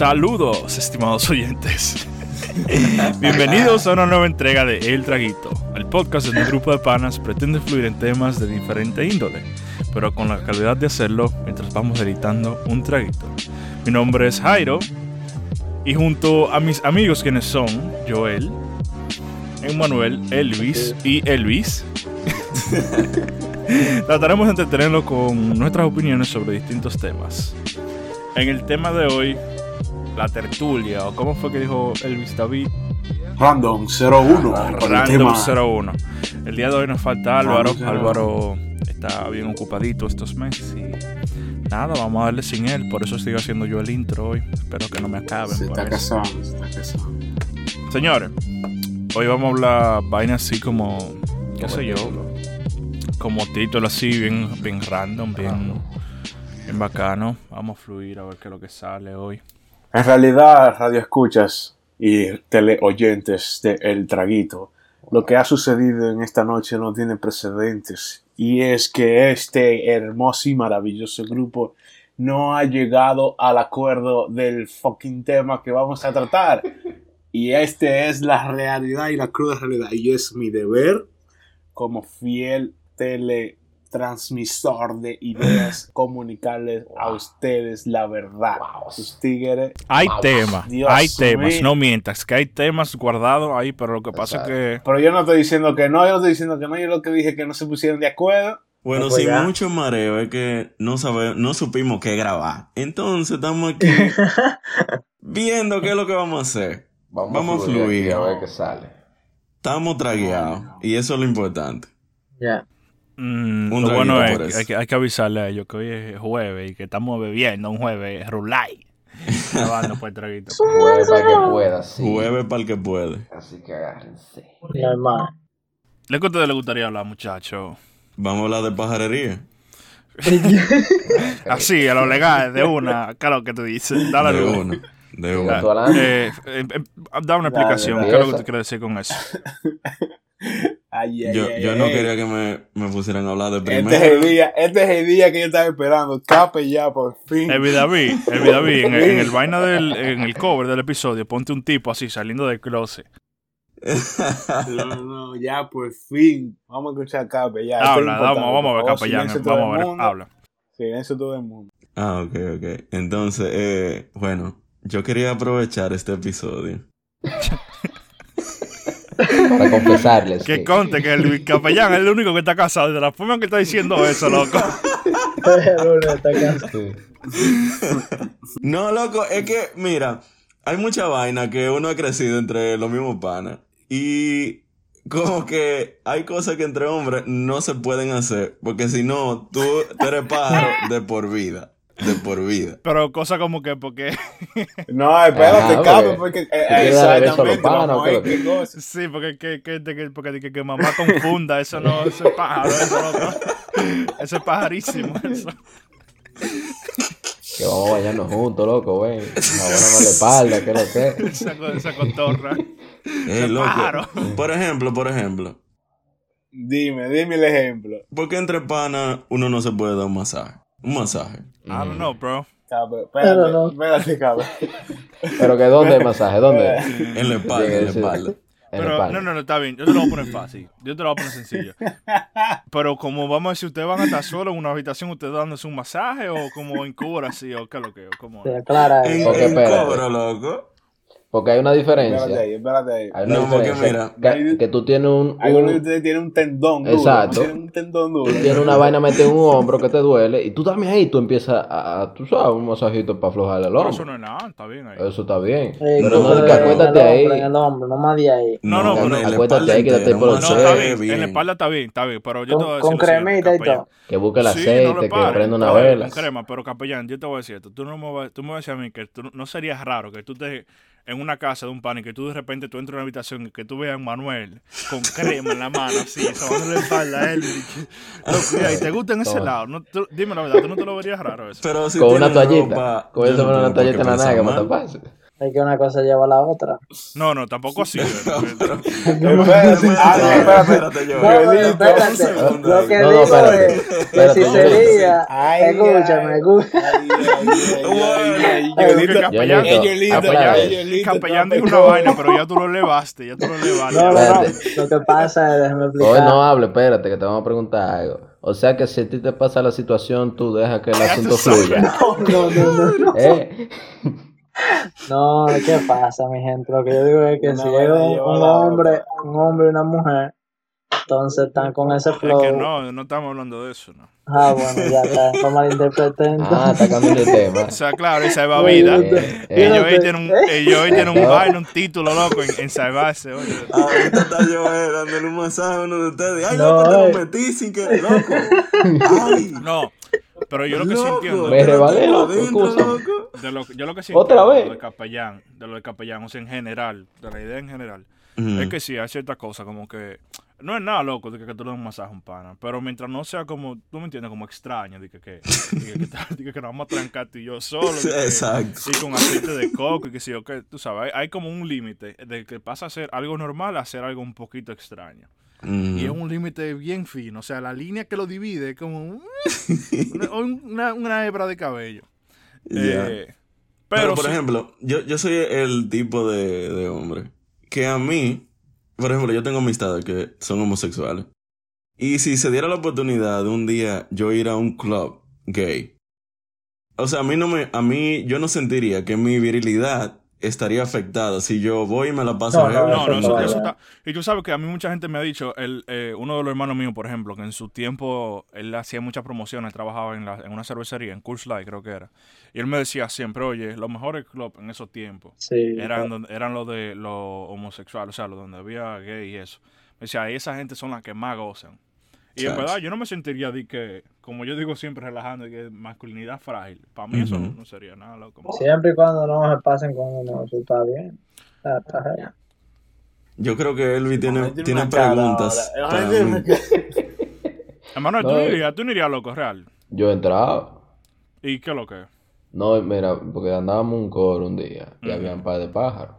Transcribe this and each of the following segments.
Saludos, estimados oyentes. Bienvenidos a una nueva entrega de El Traguito, el podcast donde un grupo de panas pretende fluir en temas de diferente índole, pero con la calidad de hacerlo mientras vamos editando un traguito. Mi nombre es Jairo y junto a mis amigos quienes son Joel, Emmanuel, Elvis y Elvis, trataremos de entretenerlo con nuestras opiniones sobre distintos temas. En el tema de hoy, la tertulia, o cómo fue que dijo Elvis David, Random 01. Ah, el Random tema. 01. El día de hoy nos falta Álvaro. Random 01. Álvaro está bien ocupadito estos meses y nada, vamos a darle sin él. Por eso estoy haciendo yo el intro hoy. Espero que no me acaben. Se por está eso. casando, se está casando. Señores, hoy vamos a hablar vainas así como, qué sé yo, como título así, bien, bien random, bien, bien bacano. Vamos a fluir a ver qué es lo que sale hoy. En realidad, radio escuchas y teleoyentes de El Traguito, lo que ha sucedido en esta noche no tiene precedentes. Y es que este hermoso y maravilloso grupo no ha llegado al acuerdo del fucking tema que vamos a tratar. Y este es la realidad y la cruda realidad. Y es mi deber como fiel teletransmisor de ideas comunicarles a ustedes la verdad. Sus tigres Hay Wow. temas, Dios hay temas, no mientas, que hay temas guardados ahí, pero lo que pasa es que... Pero yo no estoy diciendo que no, yo no estoy diciendo que no, yo lo que dije es que no se pusieron de acuerdo. Bueno, No, pues sin ya. mucho mareo es que no sabe, no supimos qué grabar. Entonces estamos aquí viendo qué es lo que vamos a hacer. Vamos a fluir. aquí a ver qué sale. Estamos tragueados y eso es lo importante. Ya. Mm, Un bueno es hay, que hay que avisarle a ellos que hoy es jueves y que estamos bebiendo un jueves rulay. Grabando por el traguito. Juegue para que pueda, sí. Jueves para el que puede. Así que agárrense. Normal. ¿Le que a ustedes les gustaría hablar, muchachos? Vamos a hablar de pajarería. Así, a lo legal, de una, claro que tú dices. Dale De luz. uno. De adelante. Eh, eh, eh, da una Dale, explicación. dale. ¿Qué es lo que tú quieres decir con eso? Ay, ay, Yo, ay, yo ay, no ay. quería que me, me pusieran a hablar de Este es el primero. día, este es el día que yo estaba esperando. Cape ya, por fin. Elvi David, Elvi David, en, el- en el vaina del, en el cover del episodio, ponte un tipo así saliendo del closet. No, no, ya por fin. Vamos a escuchar Cape ya. Es Habla, vamos, vamos a ver, capellán. silencio todo Vamos a ver, mundo. habla. Silencio todo el mundo. ah, ok, ok. Entonces, eh, bueno, yo quería aprovechar este episodio. Para confesarles. Que que- conte que el capellán es el único que está casado. De la forma que está diciendo eso, loco. No, loco, es que, mira, hay mucha vaina que uno ha crecido entre los mismos panas. Y como que hay cosas que entre hombres no se pueden hacer. Porque si no, tú, tú eres pájaro de por vida. De por vida. Pero cosa como que, porque. No, espérate, Ajá, Cape, porque- porque. eh, los exactamente. panas, Vamos a ¿o ver qué? cosa. Sí, porque que, que, que, porque que, que mamá confunda. Eso no, eso es pájaro. Eso, loco. Eso es pajarísimo. Eso. Que vamos a bañarnos juntos, loco, güey. Vamos la espalda, que lo que. Esa, esa cotorra. Eh, loco. pájaro. Por ejemplo, por ejemplo. Dime, dime el ejemplo. ¿Por qué entre panas uno no se puede dar un masaje? Un masaje. I don't know, bro. Pero espérate, no. espérate, Cape. Pero que dónde el masaje, ¿dónde? En la espalda, en la espalda. Pero, no, no, no, está bien. Yo te lo voy a poner fácil. Yo te lo voy a poner sencillo. Pero como vamos a decir, ustedes van a estar solos en una habitación, ustedes dándose un masaje o como en Cuba así, o qué es lo que, o como. Se aclara En, en cobro, loco. Porque hay una Espérate diferencia. ahí, espérate ahí. Hay una No, porque diferencia. mira, que, que tú tienes un, Algunos de un- ustedes tienen un tendón duro. Exacto. Tienen un tendón duro. tienes una vaina metida en un hombro que te duele y tú también ahí tú empiezas a, a- tú sabes, un masajito para aflojar el Pero eso hombro. no es nada, está bien ahí. Eso está bien. Eh, Pero no de que acuéstate ahí. hombro, En el hombro, no más de ahí. No, no, pero acuéstate ahí, quédate por el No, está bien. bien. En la espalda está bien, está bien. Pero yo te voy a decir. con cremita y todo. Que busque el Sí, aceite, no que prenda una vela. Con crema, pero capellán, yo te voy a decir esto. Tú, no me vas, a decir a mí que no sería raro que tú estés en una casa de un pan y que tú de repente tú entres a una habitación y que tú veas a Manuel con crema en la mano, así, sobándole la espalda a él. y que- te gusta en ese Toma. lado. No, tú- dime la verdad, tú no te lo verías raro eso. Pero si Con una toallita. ropa, Con eso no una toallita en la naga para mal. taparse. Es que una cosa lleva a la otra. No, no, tampoco así. Espérate, Lo que No, digo espérate. es que si sería, Ay, escúchame, escúchame. Capellán, dijo una vaina, pero ya tú lo elevaste, ya tú lo elevaste. No, no. Lo que pasa es, déjame Hoy explicar. no hable, espérate, que te vamos a preguntar algo. O sea que si a ti te pasa la situación, tú dejas que el asunto fluya. No, no, no, no. ¿qué pasa, mi gente? Lo que yo digo es que Una si es un, hombre, un hombre y una mujer, entonces están con ese Es flow. que no, no estamos hablando de eso, ¿no? Ah, bueno, ya está. No malinterpreten. Ah, está cambiando el tema. O sea, claro, esa es vida. Eh, Y eh, yo hoy tiene un, y yo hoy tiene un vaina, un título loco en, en salvarse, oye. Ahorita está yo eh, dándole un masaje a uno de ustedes. Ay, No, loco, te eh. lo metí sin que. Loco. Ay. No, pero yo lo que sí entiendo, Me rebalé, loco, loco. De lo, yo lo que sí ¿Otra vez? de lo de capellán, de lo de capellán, o sea, en general, de la idea en general, es que sí, hay ciertas cosas como que, no es nada loco de que, que tú le des un masaje a un pana, pero mientras no sea como, tú me entiendes, como extraño, de que, que, de que, que, nos vamos a trancar tú y yo solo, de Sí, que- exacto. y con aceite de coco y que sí, ok, tú sabes, hay, hay como un límite de que pasa a ser algo normal a ser algo un poquito extraño. Y es un límite bien fino. O sea, la línea que lo divide es como un- una, una, una hebra de cabello. Eh, Pero, pero, por ejemplo, yo, yo soy el tipo de, de hombre que a mí, por ejemplo, yo tengo amistades que son homosexuales. Y si se diera la oportunidad de un día yo ir a un club gay, o sea, a mí no me, a mí, yo no sentiría que mi virilidad estaría afectada si yo voy y me la paso No, no, heavy no, eso, está. Y tú sabes que a mí mucha gente me ha dicho, el, eh, uno de los hermanos míos, por ejemplo, que en su tiempo él hacía muchas promociones, él trabajaba en, la, en una cervecería, en Coors Light creo que era. Y él me decía siempre, oye, los mejores clubs en esos tiempos Sí. eran, eran los de los homosexuales, o sea, los donde había gay y eso. Me decía, esa gente son las que más gozan. Y en verdad, yo no me sentiría de que, como yo digo siempre relajando, de que masculinidad frágil. Para mí eso no, sería nada loco. Siempre y cuando no se pasen con uno, eso está bien. Está, está genial. Yo creo que Elvi tiene, Tiene preguntas. Hermano, tú No, eh. irías, tú no irías loco, real. Yo entraba. ¿Y qué es lo que es? No, mira, porque andábamos un coro un día y había un par de pájaros.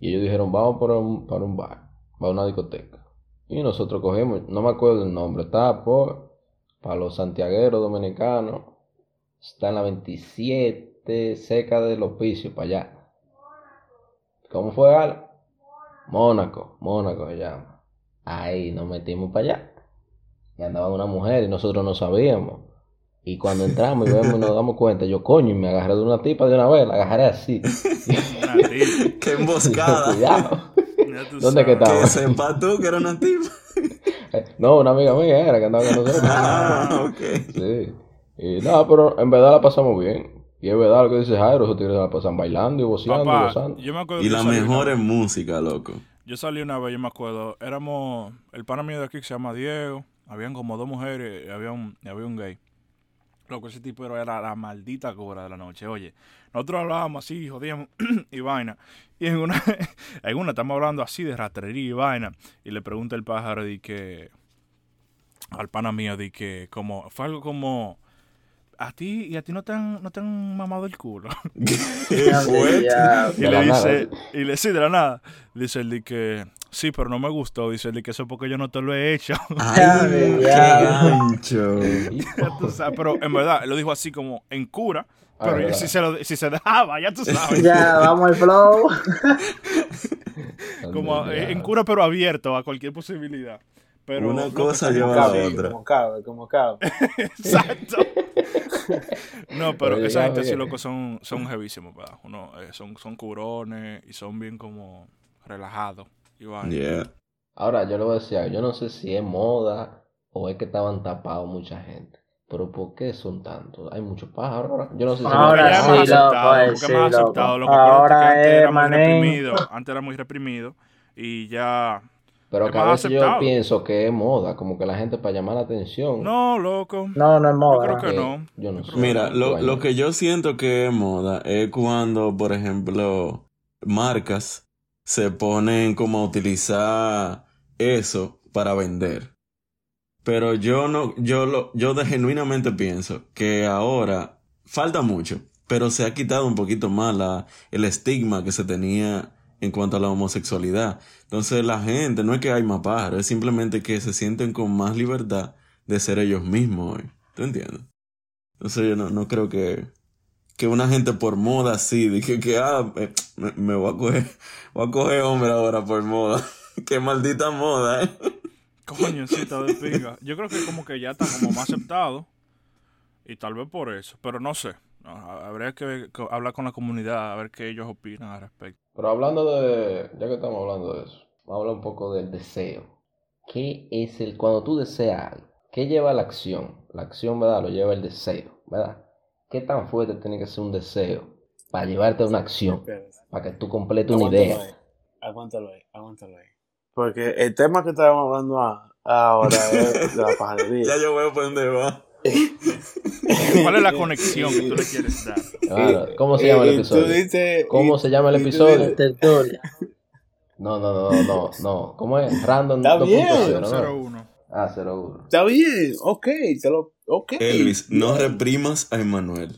Y ellos dijeron, vamos para un, para un bar, para una discoteca. Y nosotros cogimos, no me acuerdo el nombre, estaba por, para los santiagueros dominicanos. Está en la 27, cerca del hospicio, para allá. ¿Cómo fue, Al? Mónaco, Mónaco se llama. Ahí nos metimos para allá. Y andaba una mujer y nosotros no sabíamos. Y cuando entramos y vemos y nos damos cuenta, yo coño, y me agarré de una tipa de una vez, la agarré así. Qué emboscada. Cuidado. Ya tú ¿Dónde que sabes. estaba? que sepa tú que era una tipa. No, una amiga mía era que andaba con nosotros. Ah, ok. Sí. Y nada, pero en verdad la pasamos bien. Y es verdad lo que dice Jairo, esos tigres la pasan bailando y voceando y Papá, gozando. yo me acuerdo Y que la mejor es música, loco. Yo salí una vez, yo me acuerdo, éramos, el pana mío de aquí que se llama Diego, habían como dos mujeres y había un, y había un gay. Loco, ese tipo era la maldita cobra de la noche. Oye, nosotros hablábamos así, jodíamos y vaina. Y en una, en una estamos hablando así de rastrería y vaina. Y le pregunta el pájaro de que, al pana mío, de que, como, fue algo como, a ti, y a ti no te han, no te han mamado el culo. Qué fuerte. Ya, Y le dice, y le sí, de la nada. Dice el de que, sí, pero no me gustó. Dice el de que eso es porque yo no te lo he hecho. Ay, Ya. Ya pero en verdad, él lo dijo así como en cura. Ah, Pero si se, lo, si se dejaba, ya tú sabes. ya, vamos al flow. como eh, en cura, pero abierto a cualquier posibilidad. Pero, Una cosa lleva como a la otra. Como cabe, como cabe. Exacto. No, pero Pero esa gente sí, loco, son, son heavísimos, ¿verdad? Uno, eh, son, son curones y son bien como relajados. Yeah. Ahora, yo le voy a decir algo, yo no sé si es moda o es que estaban tapados mucha gente. Pero ¿por qué son tantos? Hay muchos pájaros ahora. Yo no sé si Ahora sí, más aceptado, eh, sí, más aceptado. Lo que acuérdate Ahora que antes es era muy reprimido. Antes era muy reprimido. Y ya. Pero que a veces yo aceptado. pienso que es moda, como que la gente para llamar la atención. No, loco. No, no es moda. creo que que no. Yo no Yo sé. creo Mira, lo, lo que yo siento que es moda es cuando, por ejemplo, marcas se ponen como a utilizar eso para vender. Pero yo no, yo lo, yo genuinamente pienso que ahora falta mucho pero se ha quitado un poquito más la, el estigma que se tenía en cuanto a la homosexualidad. Entonces la gente, no es que hay más pájaros, es simplemente que se sienten con más libertad de ser ellos mismos hoy. ¿Tú entiendes? Entonces yo no, no creo que, que una gente por moda así, dije que, ah, me, me voy a coger, voy a coger hombre ahora por moda. Qué maldita moda, eh. Coño, sí, está de pinga. Yo creo que como que ya está como más aceptado. Y tal vez por eso. Pero no sé. No, habría que, que hablar con la comunidad a ver qué ellos opinan al respecto. Pero hablando de, ya que estamos hablando de eso, vamos a hablar un poco del deseo. ¿Qué es el, cuando tú deseas algo? ¿Qué lleva la acción? La acción, ¿verdad? Lo lleva el deseo, ¿verdad? ¿Qué tan fuerte tiene que ser un deseo para llevarte a una acción? Para que tú completes una Aguántalo idea. ahí. Aguántalo ahí, aguántalo ahí. Porque el tema que estábamos hablando a- ahora es de la pajarería. Ya yo veo por dónde va. ¿Cuál es la conexión que tú le quieres dar? Claro, ¿Cómo se llama el episodio? dices- ¿Cómo se llama el episodio? Tertulia. No, no, no, no, no, no. ¿Cómo es? Random Está 2.0, bien. ¿no? 01. Ah, 01. Está bien, ok, te lo. Ok. Elvis, no Bien. reprimas a Emanuel.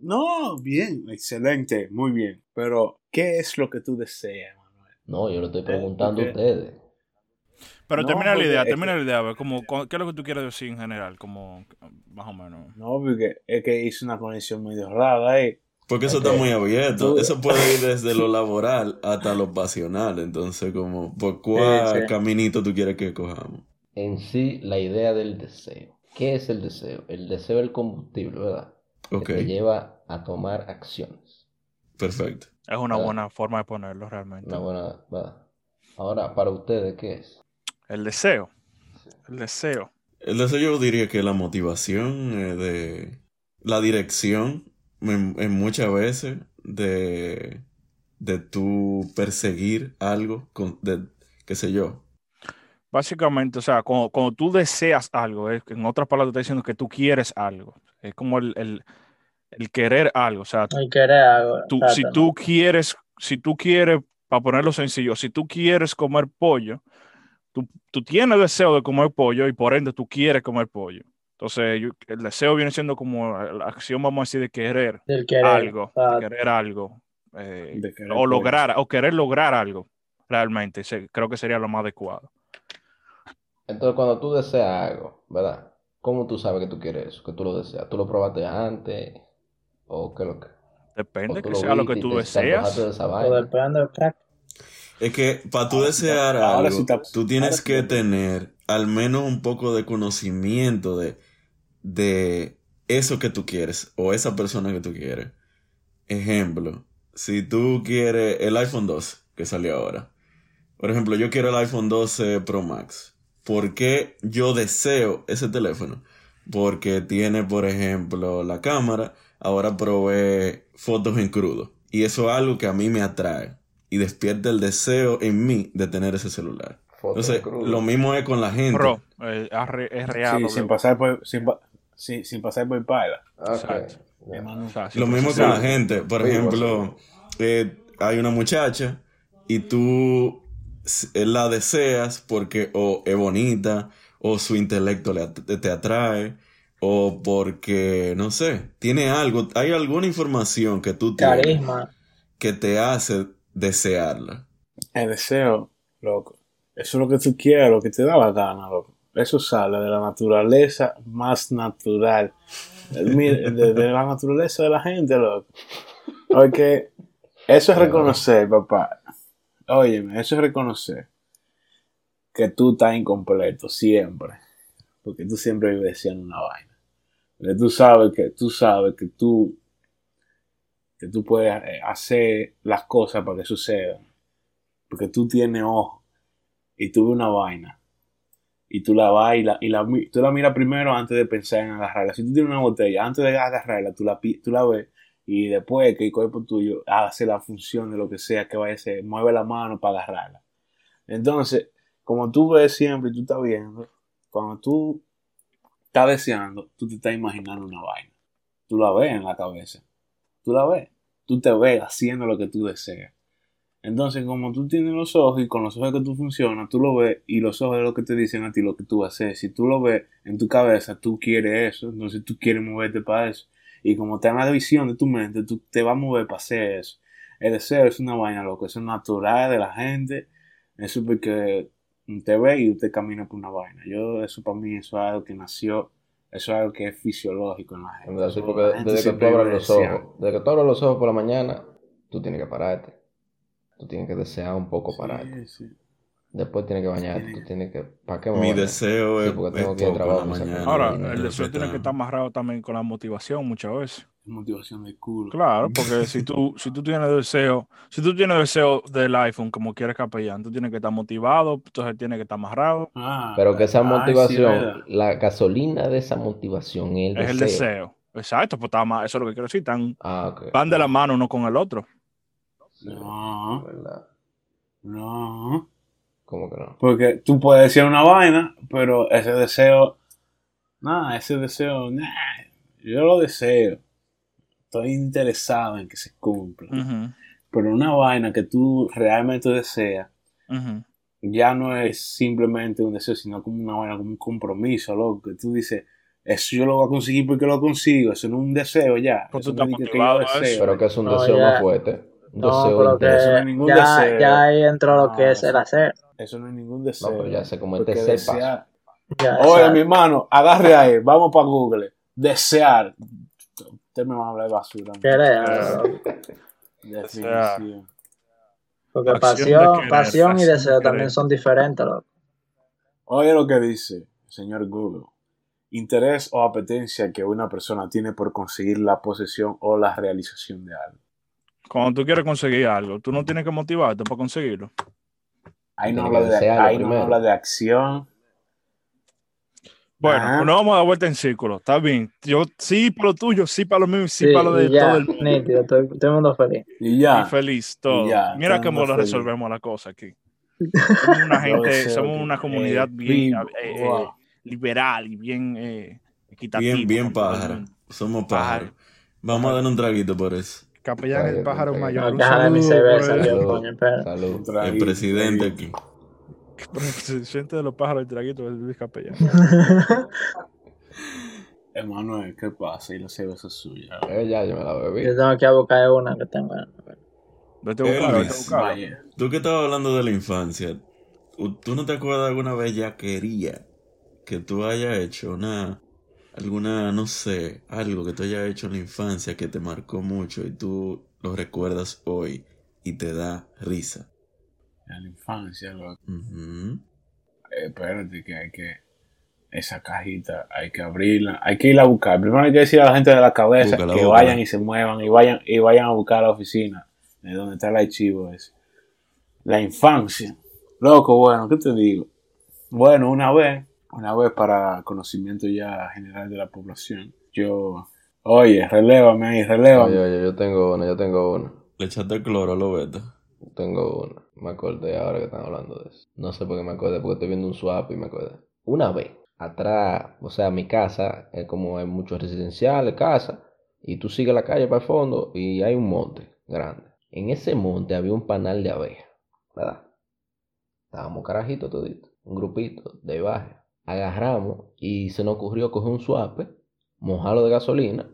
No, bien, excelente, muy bien. Pero, ¿qué es lo que tú deseas? No, yo lo estoy preguntando ok. a ustedes. Pero No, termina la idea, termina la idea. a ver, Como, co- ¿Qué es lo que tú quieres decir en general? Como, más o menos. No, porque es que hice una conexión medio rara ahí. Porque eso está muy abierto. Eso puede ir desde lo laboral hasta lo pasional. Entonces, como, ¿por cuál Sí, sí. caminito tú quieres que cojamos? En sí, la idea del deseo. ¿Qué es el deseo? El deseo es el combustible, ¿verdad? Ok, Que te lleva a tomar acciones. perfecto. Es una Ah. buena forma de ponerlo realmente. Una buena, ¿verdad? Ahora, para ustedes, ¿qué es? El deseo. El deseo. El deseo yo diría que la motivación eh, de la dirección en, en muchas veces de, de tu perseguir algo, con, de, qué sé yo. Básicamente, o sea, cuando, cuando tú deseas algo, en otras palabras, te está diciendo que tú quieres algo. Es como el, el- el querer algo. O sea, que querer algo. tú, si tú quieres, si tú quieres, para ponerlo sencillo, si tú quieres comer pollo, tú, tú tienes deseo de comer pollo y por ende tú quieres comer pollo. Entonces, yo- el deseo viene siendo como la acción, vamos a decir, de querer algo, de querer algo, eh, De querer o pollo. lograr, o querer lograr algo, realmente. Se- creo que sería lo más adecuado. Entonces, cuando tú deseas algo, ¿verdad? ¿Cómo tú sabes que tú quieres eso? Que tú lo deseas. ¿Tú lo probaste antes? ¿O qué lo que? Depende que sea lo que tú deseas. Es que para tú Ahora- desear ahora algo, tú tienes que tener al menos un poco de conocimiento de, de eso que tú quieres o esa persona que tú quieres. Ejemplo, si tú quieres el iPhone 12 que salió ahora. Por ejemplo, yo quiero el iPhone 12 Pro Max. ¿Por qué yo deseo ese teléfono? Porque tiene, por ejemplo, la cámara. Ahora provee fotos en crudo. Y eso es algo que a mí me atrae. Y despierta el deseo en mí de tener ese celular. Foto Entonces, lo mismo es con la gente. Eh, es re- es real. Sí, sin pasar por, sin, pa- sin, sin pasar por paila. O sea, Lo mismo con la gente. Por Sí, ejemplo, eh, hay una muchacha y tú eh, la deseas porque o es bonita o su intelecto le at- te atrae o porque, no sé, tiene algo, hay alguna información que tú tienes Carisma. que te hace desearla. El deseo, loco. Eso es lo que tú quieres, lo que te da la gana, loco. Eso sale de la naturaleza más natural. Mira, De, de la naturaleza de la gente, loco. Porque eso es reconocer, papá. Óyeme, eso es reconocer que tú estás incompleto siempre. Porque tú siempre vives deseando una vaina. Porque tú sabes que tú sabes que tú que tú puedes eh, hacer las cosas para que sucedan. Porque tú tienes ojo y tú ves una vaina y tú la vas y la, tú la miras primero antes de pensar en agarrarla. Si tú tienes una botella, antes de agarrarla, tú la, tú la ves y después que el cuerpo tuyo hace la función de lo que sea que vaya a ser, mueve la mano para agarrarla. Entonces, como tú ves siempre y tú estás viendo, cuando tú estás deseando, tú te estás imaginando una vaina. Tú la ves en la cabeza. Tú la ves. Tú te ves haciendo lo que tú deseas. Entonces, como tú tienes los ojos y con los ojos que tú funcionas, tú lo ves y los ojos es lo que te dicen a ti lo que tú hacer. Si tú lo ves en tu cabeza, tú quieres eso, entonces tú quieres moverte para eso. Y como está en la división de tu mente, tú te vas a mover para hacer eso. El deseo es una vaina, loco, eso es natural de la gente. Eso es porque usted ve y usted camina por una vaina. Yo, eso para mí, eso es algo que nació, eso es algo que es fisiológico en la gente. Porque la gente desde que tú abras lo los ojos, desde que tú abras los ojos por la mañana, tú tienes que pararte. Tú tienes que desear un poco pararte. Sí. Después tienes que bañarte, tú tienes que... ¿Para qué me Mi deseo Sí, es, porque es tengo que ir a trabajar. Ahora, el deseo tiene que estar amarrado también con la motivación muchas veces. Motivación de culo. Claro, porque si tú, si tú tienes deseo, si tú tienes deseo del iPhone como quieres capellán, tú tienes que estar motivado, entonces tienes que estar amarrado, Ah, Pero que esa ay, sí, motivación, la gasolina de esa motivación es el es el deseo. deseo. Exacto, pues está ma- eso es lo que quiero decir, están, Ah, van de la mano uno con el otro. No, no. ¿Cómo que no? Porque tú puedes decir una vaina, pero ese deseo, nada, ese deseo, nah, yo lo deseo. Estoy interesado en que se cumpla. Pero una vaina que tú realmente deseas, ya no es simplemente un deseo, sino como una vaina, como un compromiso, loco. Que tú dices, eso yo lo voy a conseguir porque lo consigo. Eso no es un deseo ya. Pues Eso tú no es que- yo deseo. Pero que es un No, deseo ya- más fuerte. Un No, deseo pero que. Eso no es ningún ya, deseo. ya ahí entró lo que es el hacer. Eso no es ningún deseo. No, pero ya sé cómo es Porque tercer desear- Ya, Oye, mi hermano, agarre ahí, vamos para Google. Desear. Usted me va a hablar de basura. Querer, Ah. loco. Definición. Porque pasión, querer, pasión y deseo también son diferentes, loco. Oye lo que dice el señor Google. Interés o apetencia que una persona tiene por conseguir la posesión o la realización de algo. Cuando tú quieres conseguir algo, tú no tienes que motivarte para conseguirlo. Ahí no habla de, ahí no habla de acción. Bueno, Ajá. no vamos a dar vuelta en círculo, está bien. Yo sí para lo tuyo, sí para lo mío, y sí, Sí, para lo de ya, todo el mundo. nítido, todo, todo el mundo feliz. Y ya. Y feliz todo. ya, Mira cómo lo resolvemos la cosa aquí. Somos una gente, somos una comunidad eh, bien vivo, eh, eh, wow. liberal y bien eh, equitativa. Bien, bien pájaro. Somos Pájaro. pájaros. Vamos a dar un traguito por eso. Capellán el pájaro mayor. De mi cerveza, Salud. coño, espera. Salud. El presidente aquí. presidente de los pájaros, el traguito de Luis Capellán. Emanuel, ¿qué pasa? Y la cerveza es suya. Eh, ya, yo me la bebí. Yo tengo que ir a buscar una que tengo. Vete a buscar, vete a Elvis. buscar. Tú que estabas hablando de la infancia, ¿tú tú no te acuerdas de alguna bellaquería que tú hayas hecho? Una, alguna, no sé, algo que tú hayas hecho en la infancia que te marcó mucho y tú lo recuerdas hoy y te da risa. En la infancia, loco. Ujú. Eh, espérate que hay que esa cajita hay que abrirla hay que ir a buscar primero hay que decir a la gente de la cabeza Búscala, que búscala. vayan y se muevan y vayan y vayan a buscar la oficina de donde está el archivo ese la infancia loco bueno qué te digo bueno una vez una vez para conocimiento ya general de la población yo oye relévame ahí relévame Oye, oye, yo tengo una, yo tengo una. Le echaste cloro a lo beta. Tengo una. Me acordé ahora que están hablando de eso. No sé por qué me acordé, porque estoy viendo un swap y me acordé. Una vez, atrás, o sea, mi casa, es como hay muchos residenciales, casa, y tú sigues la calle para el fondo y hay un monte grande. En ese monte había un panal de abejas, ¿verdad? Estábamos carajitos toditos, un grupito de baje. Agarramos y se nos ocurrió coger un suape, mojarlo de gasolina,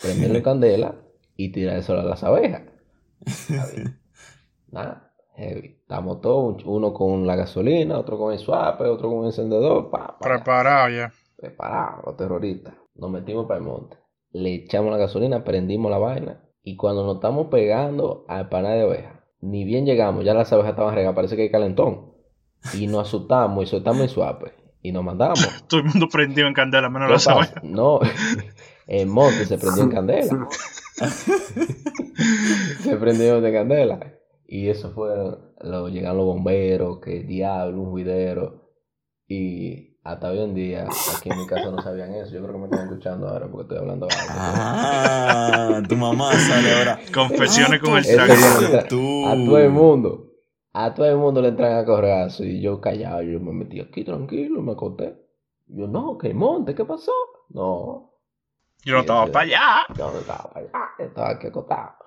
prenderlo en candela y tirárselo a las abejas. Nada, heavy. Estamos todos, uno con la gasolina, otro con el suape, otro con el encendedor, pa, pa, Preparado ya. preparados, los terroristas. Nos metimos para el monte. Le echamos la gasolina, prendimos la vaina. Y cuando nos estamos pegando al panal de abejas, ni bien llegamos, ya las abejas estaban regadas, parece que hay calentón. Y nos asustamos y soltamos el suape. Y nos mandamos. Todo el mundo prendido en candela, menos ¿Qué la pasa? sabana. No, el monte se prendió en candela. se prendió de candela. Y eso fue, lo, llegaron los bomberos, que el diablo, un juidero. Y hasta hoy en día, aquí en mi casa no sabían eso. Yo creo que me están escuchando ahora porque estoy hablando algo. Ah, tu mamá sale ahora. Confesiones con el trago. A todo el mundo. A todo el mundo le entran a correazo. Y yo callado, yo me metí aquí tranquilo, me acosté. Yo, no, que monte, ¿qué pasó? No, Yo no estaba para allá. Yo no estaba allá, estaba aquí acostado.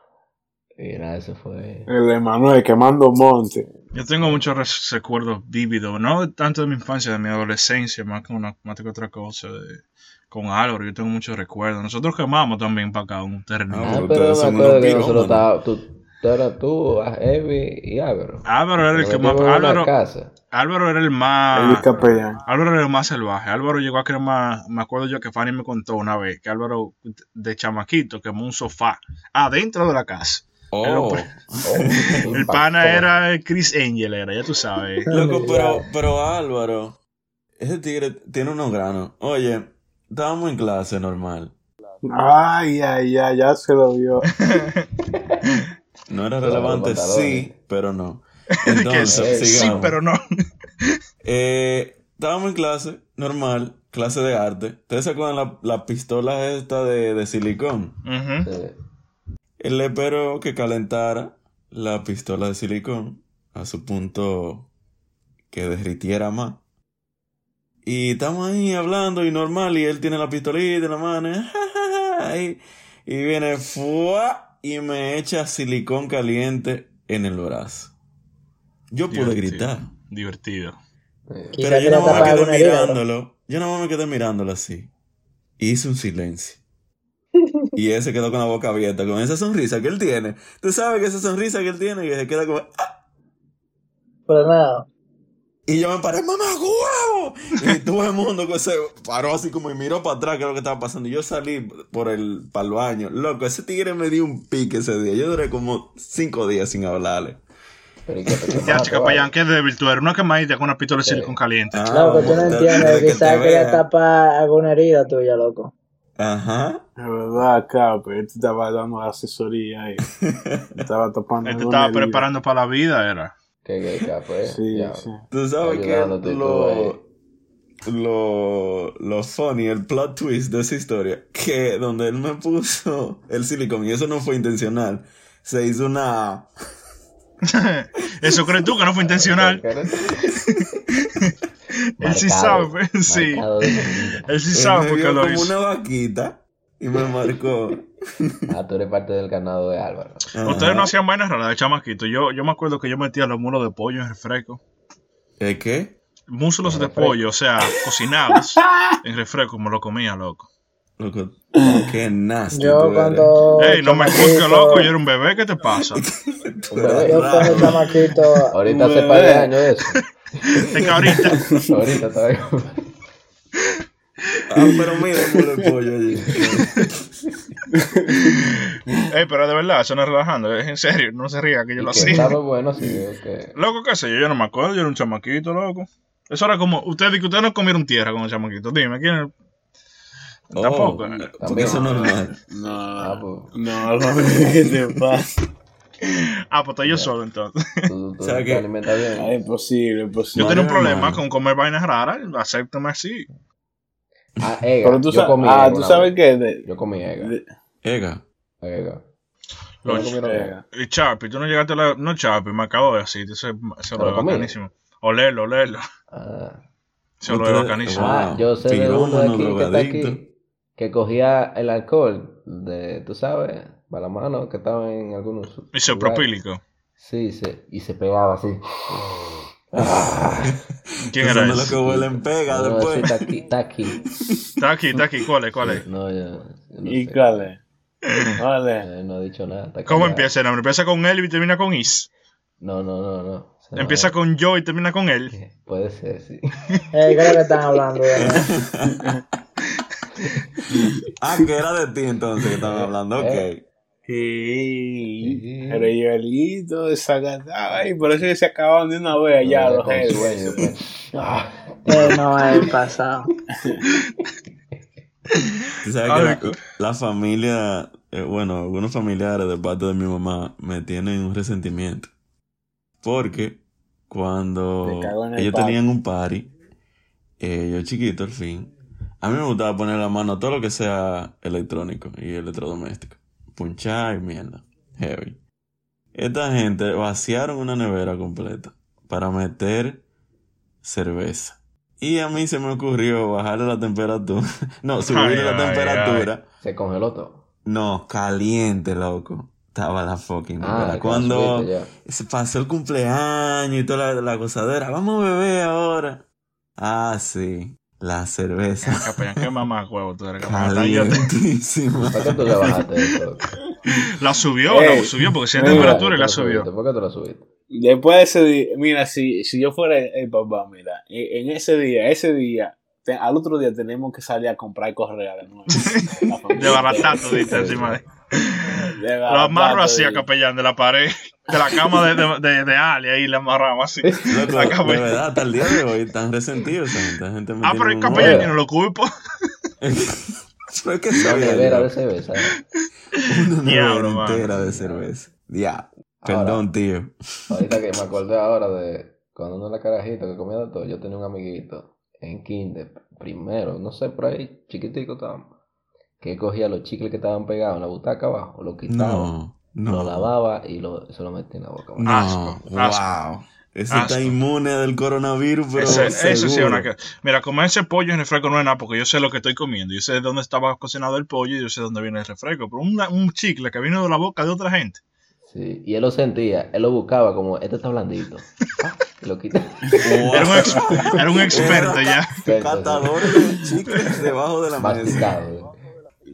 Y nada, eso fue. El de Manuel quemando monte. Yo tengo muchos recuerdos vívidos, no tanto de mi infancia, de mi adolescencia, más que, una, más que otra cosa. de- con Álvaro, yo tengo muchos recuerdos. Nosotros quemamos también para acá un terreno. Ah, pero me acuerdo que nosotros estábamos. Tú, tú eras tú, Evi y Álvaro. Álvaro era el que más. Álvaro, casa. Álvaro era el más. Álvaro era el más salvaje. Álvaro llegó a quemar. Me acuerdo yo que Fanny me contó una vez que Álvaro, de chamaquito, quemó un sofá adentro de la casa. Oh. Oh, El pana era Chris Angel, era, ya tú sabes. Loco, pero, pero Álvaro, ese tigre tiene unos granos. Oye, estábamos en clase normal. Ay, ay, ay, ya se lo vio. No era relevante, sí, pero no. Entonces, sí, pero no. Eh, estábamos en clase normal, clase de arte. ¿Ustedes se acuerdan la, la pistola esta de, de silicón? Sí. Él le esperó que calentara la pistola de silicón a su punto que derritiera más. Y estamos ahí hablando y normal, y él tiene la pistolita en la mano. Y, y viene ¡fua! y me echa silicón caliente en el brazo. Yo pude Divertido. gritar. Divertido. Quizá Pero yo no me quedé mirándolo. Yo no me quedé mirándolo así. Y hice un silencio. Y él se quedó con la boca abierta, con esa sonrisa que él tiene. Tú sabes que esa sonrisa que él tiene, que se queda como. ¡ah! Pero nada. Y yo me paré, mamá, huevo. Y todo el mundo que se paró así como y miró para atrás, que es lo que estaba pasando. Y yo salí por el, para el baño. Loco, ese tigre me dio un pique ese día. Yo duré como cinco días sin hablarle. Pero ¿y qué te Ya, chica, vale? payán, qué débil tú eres. Una quemadita con una pistola de silicón caliente. Ah, No, porque tú no entiendes. que Quizás te quería vea. tapar alguna herida tuya, loco. Ajá. De verdad, Capo, él te estaba dando asesoría y estaba topando. Él te alguna estaba preparando para la vida, era. Qué gay capo, eh. Sí, Ya. sí. Tú sabes que lo, lo, lo funny, el plot twist de esa historia, que donde él me puso el silicón, y eso no fue intencional, se hizo una... Eso crees tú que no fue intencional. Él sí sabe, pues, sí. Él sí sabe me por qué vio lo como hizo. una vaquita y me marcó. Ah, tú eres parte del ganado de Álvaro. Ajá. Ustedes no hacían vainas raras de chamaquito. Yo, yo me acuerdo que yo metía los mulos de pollo en refresco. ¿El qué? Muslos de pollo, o sea, cocinados en refresco, me lo comía, loco. Loco, qué nasty Yo eres. cuando. Ey, no me juzgues, loco, yo era un bebé, ¿qué te pasa? Tú eres Yo cuando chamaquito. Ahorita hace par de Bebé. años eso. Es que ahorita, Ahorita todavía. Ah, pero mira el pollo allí. Ey, pero de verdad, eso no es relajando, es en serio, no se ría que yo lo hacía. estaba bueno, sí, que. Loco, qué sé yo, yo no me acuerdo, yo era un chamaquito, loco. Eso era como, ustedes que ustedes no comieron tierra con un chamaquito, dime, ¿quién? Oh, Tampoco. porque eso es normal. No, Ah, pues. no, no, ¿qué te pasa? Ah, pues estoy yo solo entonces. Tú, tú que-. Ah, imposible, imposible. Yo tenía un problema con comer vainas raras, acéptame así. Ah, ega. Pero tú yo sabes, comí ah, ega tú sabes de, Yo comí ega. de- Ega. Ega. Los- ¿No comieron ega? Y Chapi, tú no llegaste a la. No, Chapi, me acabo de decir, ese, ese ¿Lo lo es bacanísimo. Olerlo, olerlo. Ah. Ese lo es bacanísimo. Ah, yo sé de uno de que está aquí que cogía el alcohol de, tú sabes, para la mano que estaba en algunos. Isopropílico. Sí, sí, y se pegaba así. ¿Quién Eso era no es lo que huele en pega no, sí, después. está aquí, está aquí. Está aquí, está aquí. ¿Cuál es? ¿Cuál es? No, yo, yo no ¿Y sé. cuál es? Vale. Eh, no he dicho nada. está ¿Cómo empieza el nombre? Empieza con él y termina con Is. No, no, no, no. Se Empieza llama- con yo y termina con él. Puede ser, sí. Eh, creo que están hablando. Ah, que era de ti entonces que estaban hablando. Ok. Eh. Sí, pero Joelito desacatado. Ay, por eso que se acababan de una vez allá No, los sueño, pues. Ah, Eh, no, pasado. Tú sabes que la, la familia, eh, bueno, algunos familiares de parte de mi mamá me tienen un resentimiento. Porque cuando el ellos party. tenían un party, eh, yo chiquito al fin, a mí me gustaba poner la mano a todo lo que sea electrónico y electrodoméstico. Punchar y mierda. Heavy. Esta gente vaciaron una nevera completa para meter cerveza. Y a mí se me ocurrió bajarle la temperatura. No, subirle Ay, la ay, temperatura. se congeló todo. No, caliente, loco. estaba la fucking Ah, nevera. Cuando se pasó el cumpleaños y toda la, la gozadera, vamos a beber ahora. Ah, sí, la cerveza Capellán, qué mamá huevo tú eres, calientísima. ¿Por qué tú le bajaste eso? La subió, la subió, porque si hay temperatura y ¿Por la subió. subiste? ¿Por qué tú la subiste? Después de ese día, mira, si, si yo fuera el papá, mira, en, en ese día, ese día, te- al otro día tenemos que salir a comprar correa de nuevo. De baratar entera. todita encima de. Lo amarro así a capellán de la pared, de la cama de, de, de, de Ali, ahí le amarramos así. Loco, de verdad, hasta el día de hoy están resentidos gente. Ah, pero el capellán yo no lo culpo. Pero es que Una sabía nevera yo. de cerveza. Una Diablo, entera de cerveza. Ya. Perdón, tío. Ahorita que me acordé ahora de cuando uno era carajito que comía de todo, yo tenía un amiguito en kinder, primero, no sé, por ahí, chiquitico estábamos, que cogía los chicles que estaban pegados en la butaca abajo, lo quitaba, No, no. lo lavaba y lo, se lo metía en la boca. No, Asco, wow. Ese Asco. está inmune del coronavirus, pero Ese- sí es una que. Mira, comer ese pollo en refresco no es nada porque yo sé lo que estoy comiendo. Yo sé dónde estaba cocinado el pollo y yo sé dónde viene el refresco. Pero una- un chicle que vino de la boca de otra gente. Sí, y él lo sentía, él lo buscaba como, este está blandito. Ah, y lo quita. Era un, ex- era un experto ya. Catador de chicles debajo de la mesa.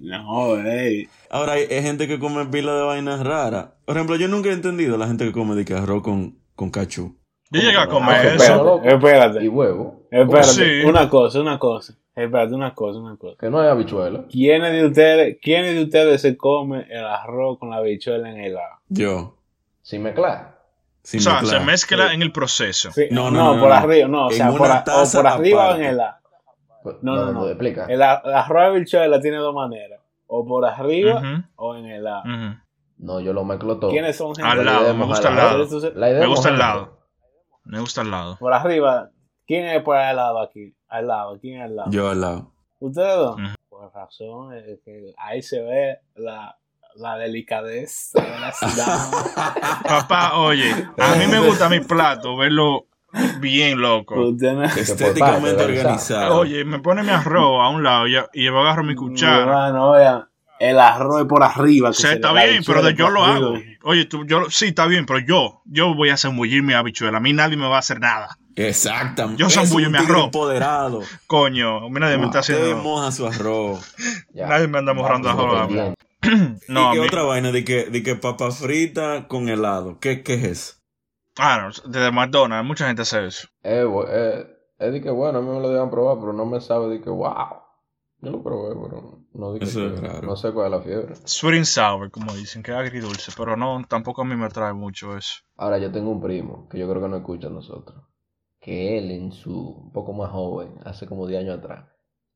No, ey. Ahora hay, hay gente que come pila de vainas raras. Por ejemplo, yo nunca he entendido la gente que come de que arroz con, con cachú. Yo llegué a Ah, comer pero- eso. Espérate, Y huevo, espérate. Sí. Una cosa, una cosa. Espérate, una cosa, una cosa. que no hay habichuela. ¿Quiénes de ustedes, quiénes de ustedes se comen el arroz con la bichuela en el agua? Yo. Sin mezclar. Sin O sea, mezclar. se mezcla en el proceso. Sí, No, no, no, no, por arriba, no, o sea, por, a- o por arriba o en el agua. No, no, no. explica. El, a- el arroz de bichuela tiene dos maneras, o por arriba Ujú, o en el agua. ujú. No, yo lo mezclo todo. ¿Quiénes son gente? Al La lado, me gusta al la- lado. La Me gusta al lado. Me gusta al lado. Por arriba, ¿quién es por al lado aquí? Al lado, ¿quién es al lado? Yo al lado. ¿Ustedes dos? Ujú. Por razón, es que ahí se ve la, la delicadeza de la ciudad. Papá, oye, a mí me gusta mi plato, verlo bien loco. No- Estéticamente organizado. Oye, me pone mi arroz a un lado y, y yo agarro mi cuchara. Hermano, oiga, el arroz es por arriba. que Sí, se está bien, pero de- yo lo hago. Oye, tú, yo, sí, está bien, pero yo, yo voy a zambullir mi habichuela. A mí nadie me va a hacer nada. Exactamente. Yo zambullo mi arroz. empoderado. Coño, nadie me está haciendo. moja su arroz. Ya. Nadie me anda mojando Vamos, arroz. No, ¿Y qué mí- otra vaina de que, de que papa frita con helado? ¿Qué, qué es eso? Ah, no, desde McDonald's, mucha gente hace eso. Eh, eh, es de que bueno, a mí me lo dejan probar, pero no me sabe de que wow. Yo lo probé, pero no di que. No sé cuál es la fiebre. Sweet and sour, como dicen, que es agridulce, pero no, tampoco a mí me trae mucho eso. Ahora yo tengo un primo que yo creo que no escucha a nosotros. Que él en su un poco más joven, hace como 10 años atrás,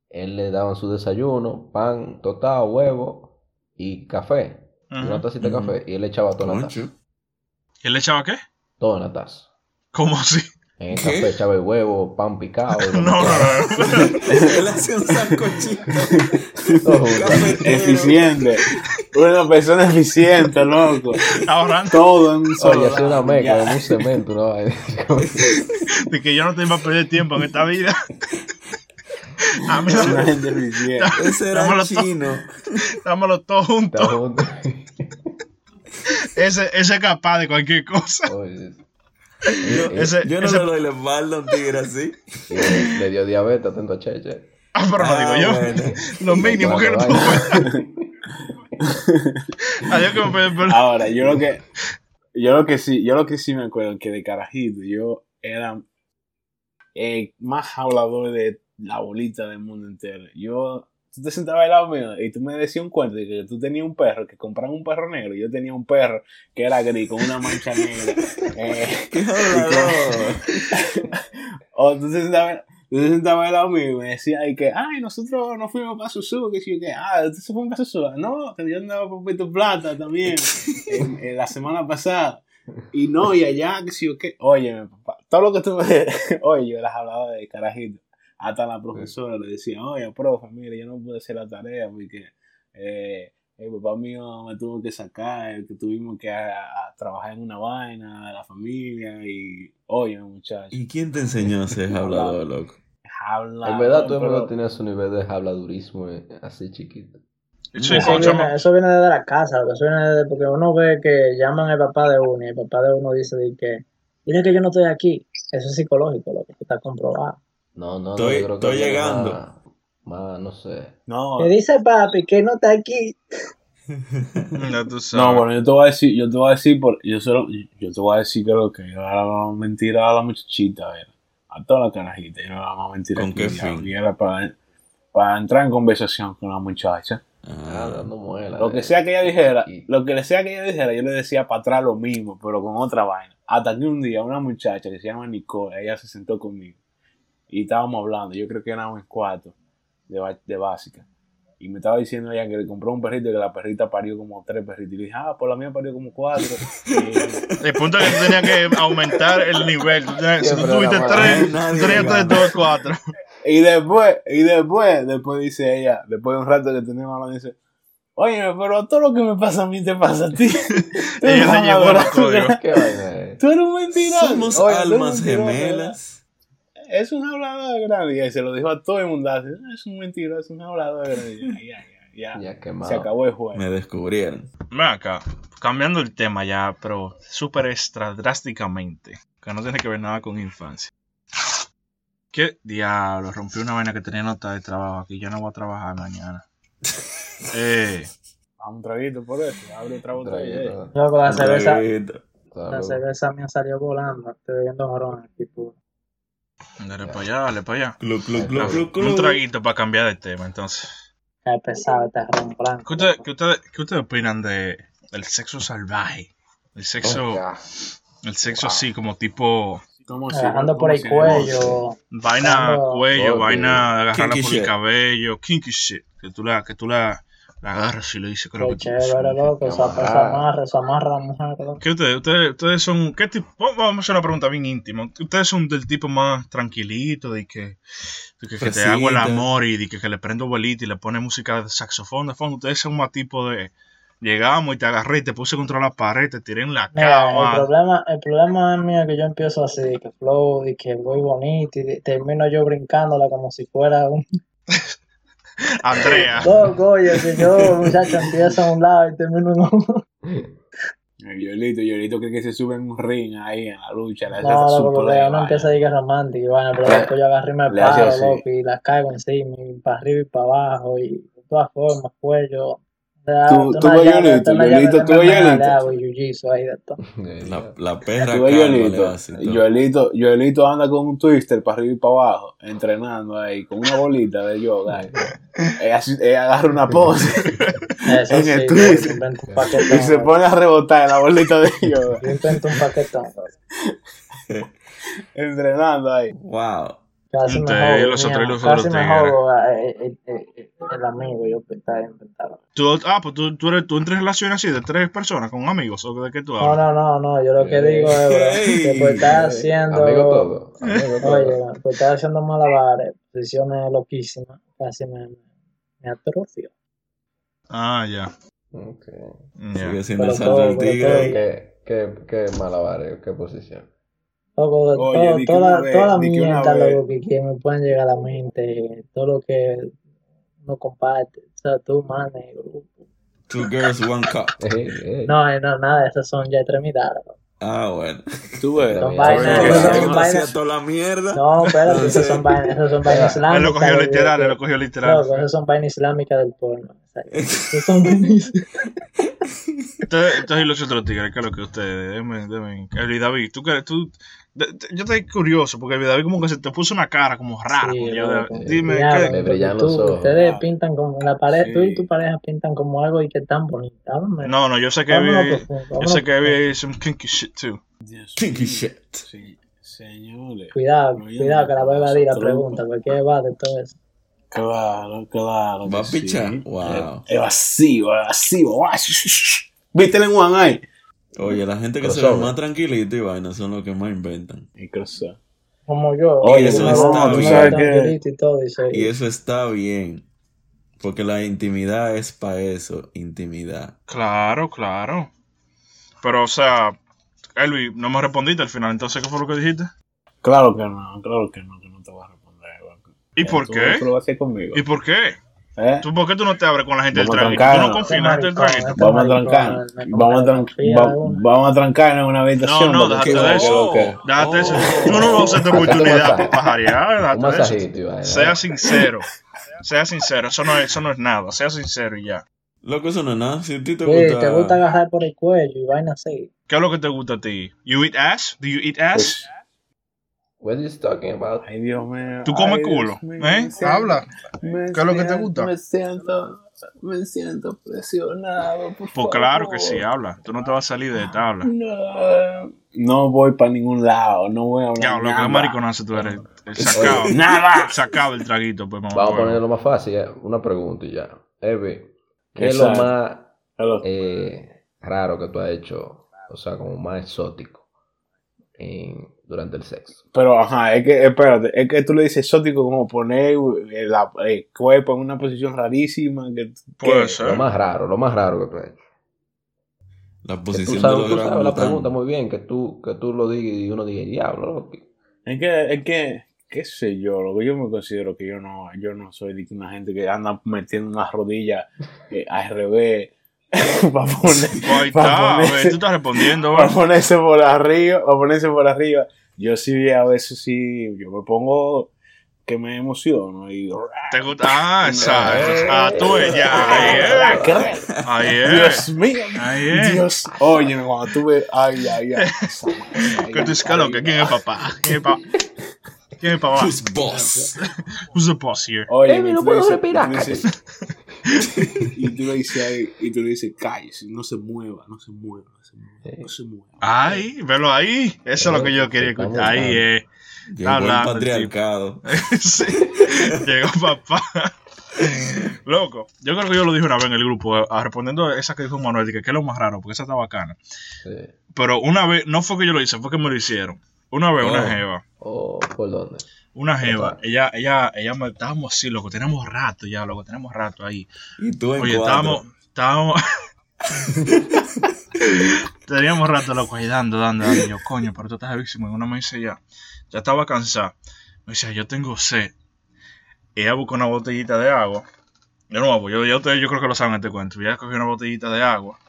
él le daban su desayuno, pan tostado, huevo y café. Y Una Ujú. tacita de café y él le echaba todo en la taza. Concho. ¿Y él le echaba qué? Todo en la taza. ¿Cómo así? En el ¿Qué? café echaba el huevo, pan picado. No, no, no. Él hacía un sancochito. Eficiente. Una persona eficiente, loco. Ahorrando Todo en un solo. Oye, hacía una ya. en un cemento, ¿no? de que yo no tengo que perder tiempo en esta vida. A mí Una dame- gente eficiente. Ese era todo. chino. dámelo todo junto. Ese, ese es capaz de cualquier cosa. Oye, Yo, Ese- yo no ese- le doy la espalda a un tigre así. le, le dio diabetes, atento a Cheche. Ah, pero no Ah, digo yo. bueno. Lo mínimo que no vaya. Adiós que me puede perder. Ahora, yo lo que. Yo lo que sí, yo lo que sí me acuerdo que de carajito, yo era el más hablador de la bolita del mundo entero. Yo, tú te sentabas al lado mío y tú me decías un cuento de que tú tenías un perro, que compraban un perro negro, y yo tenía un perro que era gris con una mancha negra. Eh, o tú te sentabas, sentabas al lado mío y me decías y que, ay, nosotros nos fuimos para Susú, que sí, que, ah, usted se fue para Susú. No, que yo andaba por Puerto Plata también, en, en la semana pasada. Y no, y allá, que sí, que, oye, papá, todo lo que tú me oye, yo las hablaba de carajito. Hasta la profesora le decía, oye, profe, mire, yo no pude hacer la tarea porque eh, el papá mío me tuvo que sacar, que tuvimos que a- a trabajar en una vaina, la familia, y, oye, muchacho. ¿Y quién te enseñó a ser hablador, loco? Habla. En verdad, tú pero- tenías un nivel de habladurismo eh, así chiquito. Sí, Eso viene, eso viene desde la casa, lo que eso viene desde porque uno ve que llaman al papá de uno y el papá de uno dice de que, dile que yo no estoy aquí. Eso es psicológico, lo que está comprobado. No, no, Estoy- no, yo creo que estoy llegando. Más, más, no sé. No, Me dice papi que no está aquí. Ya tú sabes. no, bueno, yo te voy a decir, yo te voy a decir, por, yo, solo, yo te voy a decir que lo que yo era la mentira a la muchachita, era, a toda la carajita, yo era la más mentira ¿Con qué fin? y era para, para entrar en conversación con la muchacha. Ah, Ah, dando muela. Lo que de- sea que ella dijera, y- lo que sea que ella dijera, yo le decía para atrás lo mismo, pero con otra vaina. Hasta que un día una muchacha que se llama Nicole, ella se sentó conmigo y estábamos hablando, yo creo que éramos en cuarto de, de básica. Y me estaba diciendo ella que le compró un perrito y que la perrita parió como tres perritos. Y le dije, ah, por la mía parió como cuatro. Y- El punto es que tú tenías que aumentar el nivel. Tú tenías- si tú tuviste tres, gana. tres, dos, cuatro. Y después, y después, después dice ella, después de un rato que tenemos hablando, dice, oye, pero todo lo que me pasa a mí te pasa a ti. Tú Ella eres se un llevó los ladrón. códigos. ¿Qué vaina es? Tú eres un mentiroso. Somos Oye, almas mentiroso, gemelas. Es un hablador grande. Y él se lo dijo a todo el mundo. así, Es un mentiroso, es un hablador grande. Ya, ya, ya. ya. Ya quemado. Se acabó el juego. Me descubrieron. Ven acá, cambiando el tema ya, pero súper extra drásticamente, que no tiene que ver nada con infancia. ¿Qué diablo? Rompí una vaina que tenía nota de trabajo aquí, ya no voy a trabajar mañana. Eh, A un traguito por eso. Abre otra botella. Traído, Loco, la cerveza, Traguito. la cerveza mía salió volando. Estoy bebiendo jarón aquí, puro. Dale para allá, dale para allá. Club, no. club, club. Un traguito para cambiar de tema, entonces. Cae pesado blanco. ¿Qué ustedes, qué ustedes, qué ustedes opinan de, del sexo salvaje? El sexo, Oh, el sexo así, como tipo. Agarrando por ¿Cómo el cuello. vaina cuello, Oh, vaina agarrarla por el cabello, kinky shit. Que tú la, que tú la, la agarras y le dices que lo Qué que tú quieres. chévere, loco. Esa amarra, se amarra la mujer. loco. ¿Qué ustedes, ustedes, ustedes son, qué tipo, vamos a hacer una pregunta bien íntima. Ustedes son del tipo más tranquilito, de que, de que, que te hago el amor y de que, que le prendo bolita y le pone música de saxofón de fondo. Ustedes son más tipo de, llegamos y te agarré y te puse contra la pared, te tiré en la Mira, el cama. problema, el problema es mío que yo empiezo así, que flow, y que voy bonito, y de- termino yo brincándola como si fuera un Andrea. loco, oye, que yo, muchacho, empiezo a un lado y termino en otro. Yolito, Yolito cree que se sube en un ring ahí en la lucha. Le hace No, loco, porque play, uno empieza a decir que es romántico, bueno, pero después yo agarré y me paro, loco, y las caigo encima, y para arriba y para abajo, y de todas formas, cuello. Tú- tú llave Yolito, de tú de todo. La, la perra Tú todo. Joelito, Joelito anda con un twister para arriba y para abajo, entrenando ahí, con una bolita de yoga. ahí. ella, así- ella agarra una pose Eso En sí, el yo twist. invento un paquetón. y se pone a rebotar en la bolita de yoga, Yo invento un paquetón. entrenando ahí. Wow. Casi me Ustedes, jodo, los mío, otros y los otros me jodo eh, eh, eh, el amigo, yo pensaba inventar. Tú, ah, pues tú, tú, eres, tú entras en relaciones así de tres personas con amigos o de qué tú No, hablas. no, no, no, yo lo que digo es, bro, que por estar haciendo, Amigo todo. Amigo todo. oye, por estar haciendo malabares, posiciones loquísimas, casi me, me atrofio. Ah, ya. Ok. Sigue siendo el salto del tigre. todo. ahí. ¿Qué, qué, qué malabares? ¿Qué posición? Loco, Oye, todo, toda, vez, toda la mierda, loco, que, que me pueden llegar a la mente, todo lo que uno comparte, o sea, tú, man. Two girls, one cup. No, eh, no, nada, esas son ya extremidades. Ah, bueno. Tú ves. Son vainas, esas son la mierda. No, espérate, esas Entonces- son vainas, esas son vainas Él islámicas. lo cogió literal, él lo cogió literal. Loco, esas son vainas islámicas del porno. esas son vainas- Entonces, entonces, y los otros tigres, ¿qué es lo que ustedes? Deme, deme. David, tú tú. De- de- yo estoy curioso porque David como que se te puso una cara como rara. Sí, dime, ¿qué? Me brillan tú- los ojos. Ustedes Ah. pintan como la pareja, tú y Sí. tu pareja pintan como algo y que tan bonito. No, no, yo sé que vi. Yo sé que vi some kinky shit too. Dios Kinky shit. Sí, señores. Cuidado, No, yo cuidado, que la voy a evadir la pregunta, porque va de todo eso. Claro, claro. ¿Va a que sí. pichar? Wow. Es vacío, es vacío. Guau, sh- sh- sh. ¿Viste el Juan ahí? Oye, la gente que se ve Crossover. más tranquilita y vaina son los que más inventan. Y cruzó. Como yo. Oye, yo eso está bien. y todo, y Y eso está bien. Porque la intimidad es para eso, intimidad. Claro, claro. Pero, o sea, Elvi, no me respondiste al final, entonces, ¿qué fue lo que dijiste? Claro que no, claro que no, que no te voy a responder. ¿Y Ya, por tú- qué? Tú lo vas a hacer conmigo. ¿Y por qué? ¿Eh? ¿Tú, ¿Por qué tú no te abres con la gente del Vamos a traguito? ¿Tú no del traguito? Vamos a me Vamos a, tran- confía va- de una. vamos a trancarnos en una habitación. No, no, déjate de eso. Déjate eso. Oh. Tú no vas a usar tu Hazte un oportunidad para pajarear. Déjate de eso. Sea sincero. Sea sincero. Eso no es, eso no es nada. Sea sincero y ya. Loco, eso no es nada. Si a ti te Sí, gusta. te gusta agarrar por el cuello y vaina así. ¿Qué es lo que te gusta a ti? You eat ass? Do you eat ass? What is talking about? Ay, Dios mío. ¿Tú comes culo? ¿Eh? siento- Habla. ¿Qué es lo que te gusta? Me siento, me siento presionado. Por Pues claro que favor. sí, habla. Tú no te vas a salir de esta habla. No, no voy para ningún lado. No voy a hablar. Ya, lo que nada. es mariconazo tú eres. El sacado. Nada. Sacado el traguito, pues mamá. Vamos a ponerlo más fácil. eh. Una pregunta y ya. Eve, ¿qué es lo más Hello. eh, raro que tú has hecho? O sea, como más exótico en- durante el sexo. Pero, ajá, es que, espérate, es que tú le dices exótico como poner el, la- el cuerpo en una posición rarísima. Que, Puede que- ser. Lo más raro, lo más raro que tú has hecho. La Que posición tú sabes, de tú sabes la pregunta muy bien, que tú, que tú lo digas y uno diga, diablo, loco". Es que, es que, qué sé yo, lo que yo me considero que yo no, yo no soy de una gente que anda metiendo unas rodillas eh, al revés para poner, Pues ahí pa' está, ponerse- güey, tú estás respondiendo, para güey. ponerse por arriba, para ponerse por arriba. Yo sí, a veces sí, yo me pongo que me emociono y ¿Te gusta? Ah, exacto. Eh, Ah, tú ella. Ahí es. Ahí es. Dios mío. Ahí es. Dios, oye, cuando tú ves, ay, ay, ay. Que tú es ay, que. ¿Quién es papá? ¿Quién es papá? ¿Quién es papá? Who's boss? Who's the boss here? Oye, no puedo respirar, y tú le dices ahí, y tú le dices, cállese, no se mueva, no se mueva, no se mueva, no se mueva. Ay, velo ahí. Eso es lo que yo quería escuchar. Ahí es. Llegó el hablando, patriarcado. Sí. Llegó papá. Loco, yo creo que yo lo dije una vez en el grupo, eh, respondiendo a esa que dijo Manuel, que qué es lo más raro, porque esa está bacana. Sí. Pero una vez, no fue que yo lo hice, fue que me lo hicieron. Una vez, una Oh. jeva, ¿O por dónde? una jeva, ella, ella, ella, me, estábamos así, loco, tenemos rato ya, loco, tenemos rato ahí. Y tú en Oye, cuatro. estábamos, estábamos, teníamos rato, loco, ahí dando, dando, dando. Y yo, coño, pero tú estás heavísimo. Y una me dice ya, ya estaba cansada. Me dice, yo tengo sed. Ella buscó una botellita de agua. De nuevo, yo, yo, ustedes yo creo que lo saben este cuento. Ella cogió una botellita de agua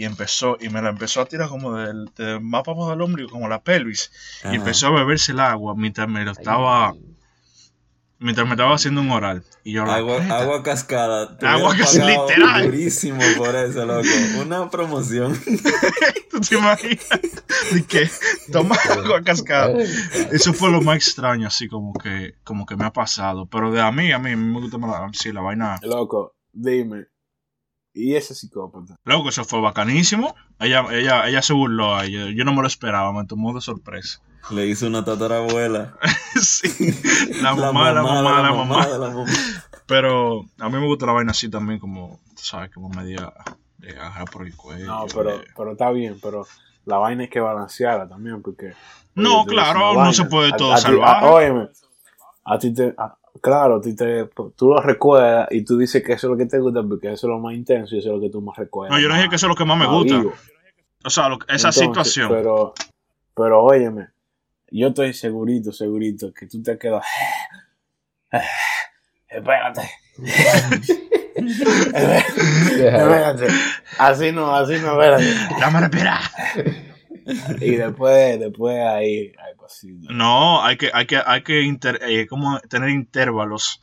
y empezó, y me la empezó a tirar como del, del más abajo del ombligo, como la pelvis. Ajá. Y empezó a beberse el agua mientras me lo estaba, mientras me estaba haciendo un oral. Y yo, Agua, cascada. Te Agua pagado literal. Durísimo por eso, loco. Una promoción. ¿tú te imaginas? De que toma agua cascada. Eso fue lo más extraño, así como que, como que me ha pasado. Pero de a mí, a mí, a mí me gusta más la, sí, la vaina. Loco, dime, ¿y ese psicópata? Luego eso fue bacanísimo. Ella, ella, ella se burló ahí. Yo, yo no me lo esperaba, me tomó de sorpresa. Le hizo una tatarabuela. sí, la mamá, la mamá, de la mamá. la mamá. Pero a mí me gusta la vaina así también, como, tú sabes, como media de agarrar por el cuello. No, pero, de- pero está bien, pero la vaina hay que balancearla también, porque... No, oye, eres claro, no se puede A- todo a salvaje. a- óyeme, a ti te... a- claro, ti te, tú lo recuerdas y tú dices que eso es lo que te gusta porque eso es lo más intenso y eso es lo que tú más recuerdas. No, yo no dije que eso es lo que más me gusta. vivo. O sea, lo- esa Entonces, situación. Pero, pero óyeme, yo estoy segurito, segurito que tú te quedas. Espérate. espérate. Así no, así no, espérate. Dame respirar. Y después, después ahí, ahí pasito. No, hay que, hay que, hay que inter- eh, como tener intervalos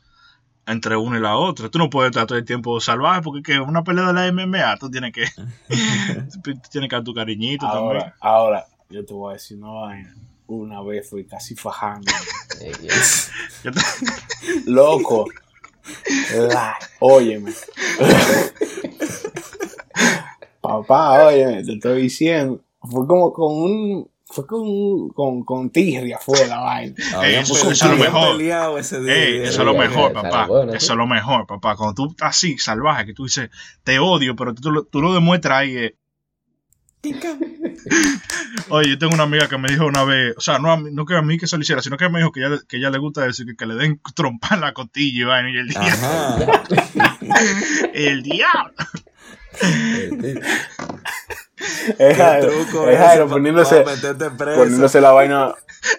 entre una y la otra. Tú no puedes estar todo el tiempo salvaje porque que una pelea de la MMA, tú tienes que, tú tienes que dar tu cariñito también. Ahora, ahora, yo te voy a decir una vaina. Una vez fui casi fajando. Loco. La, óyeme. Papá, óyeme, te estoy diciendo. Fue como con un. Fue con, con, con tirria fue la vaina. Habían eso- eso es lo mejor. ese día. Ey, eso es lo mejor, papá. bueno, Eso sí. es lo mejor, papá. Cuando tú estás así, salvaje, que tú dices, te odio, pero tú, lo- tú lo demuestras ahí. eh. Oye, yo tengo una amiga que me dijo una vez, o sea, no, a mí- no que a mí que se lo hiciera, sino que me dijo que ella, que ella le gusta decir que, que le den trompa en la costilla y vaina, y el diablo. El diablo. Eh, sí. Es Jairo, truco es Jairo poniéndose, poniéndose la vaina,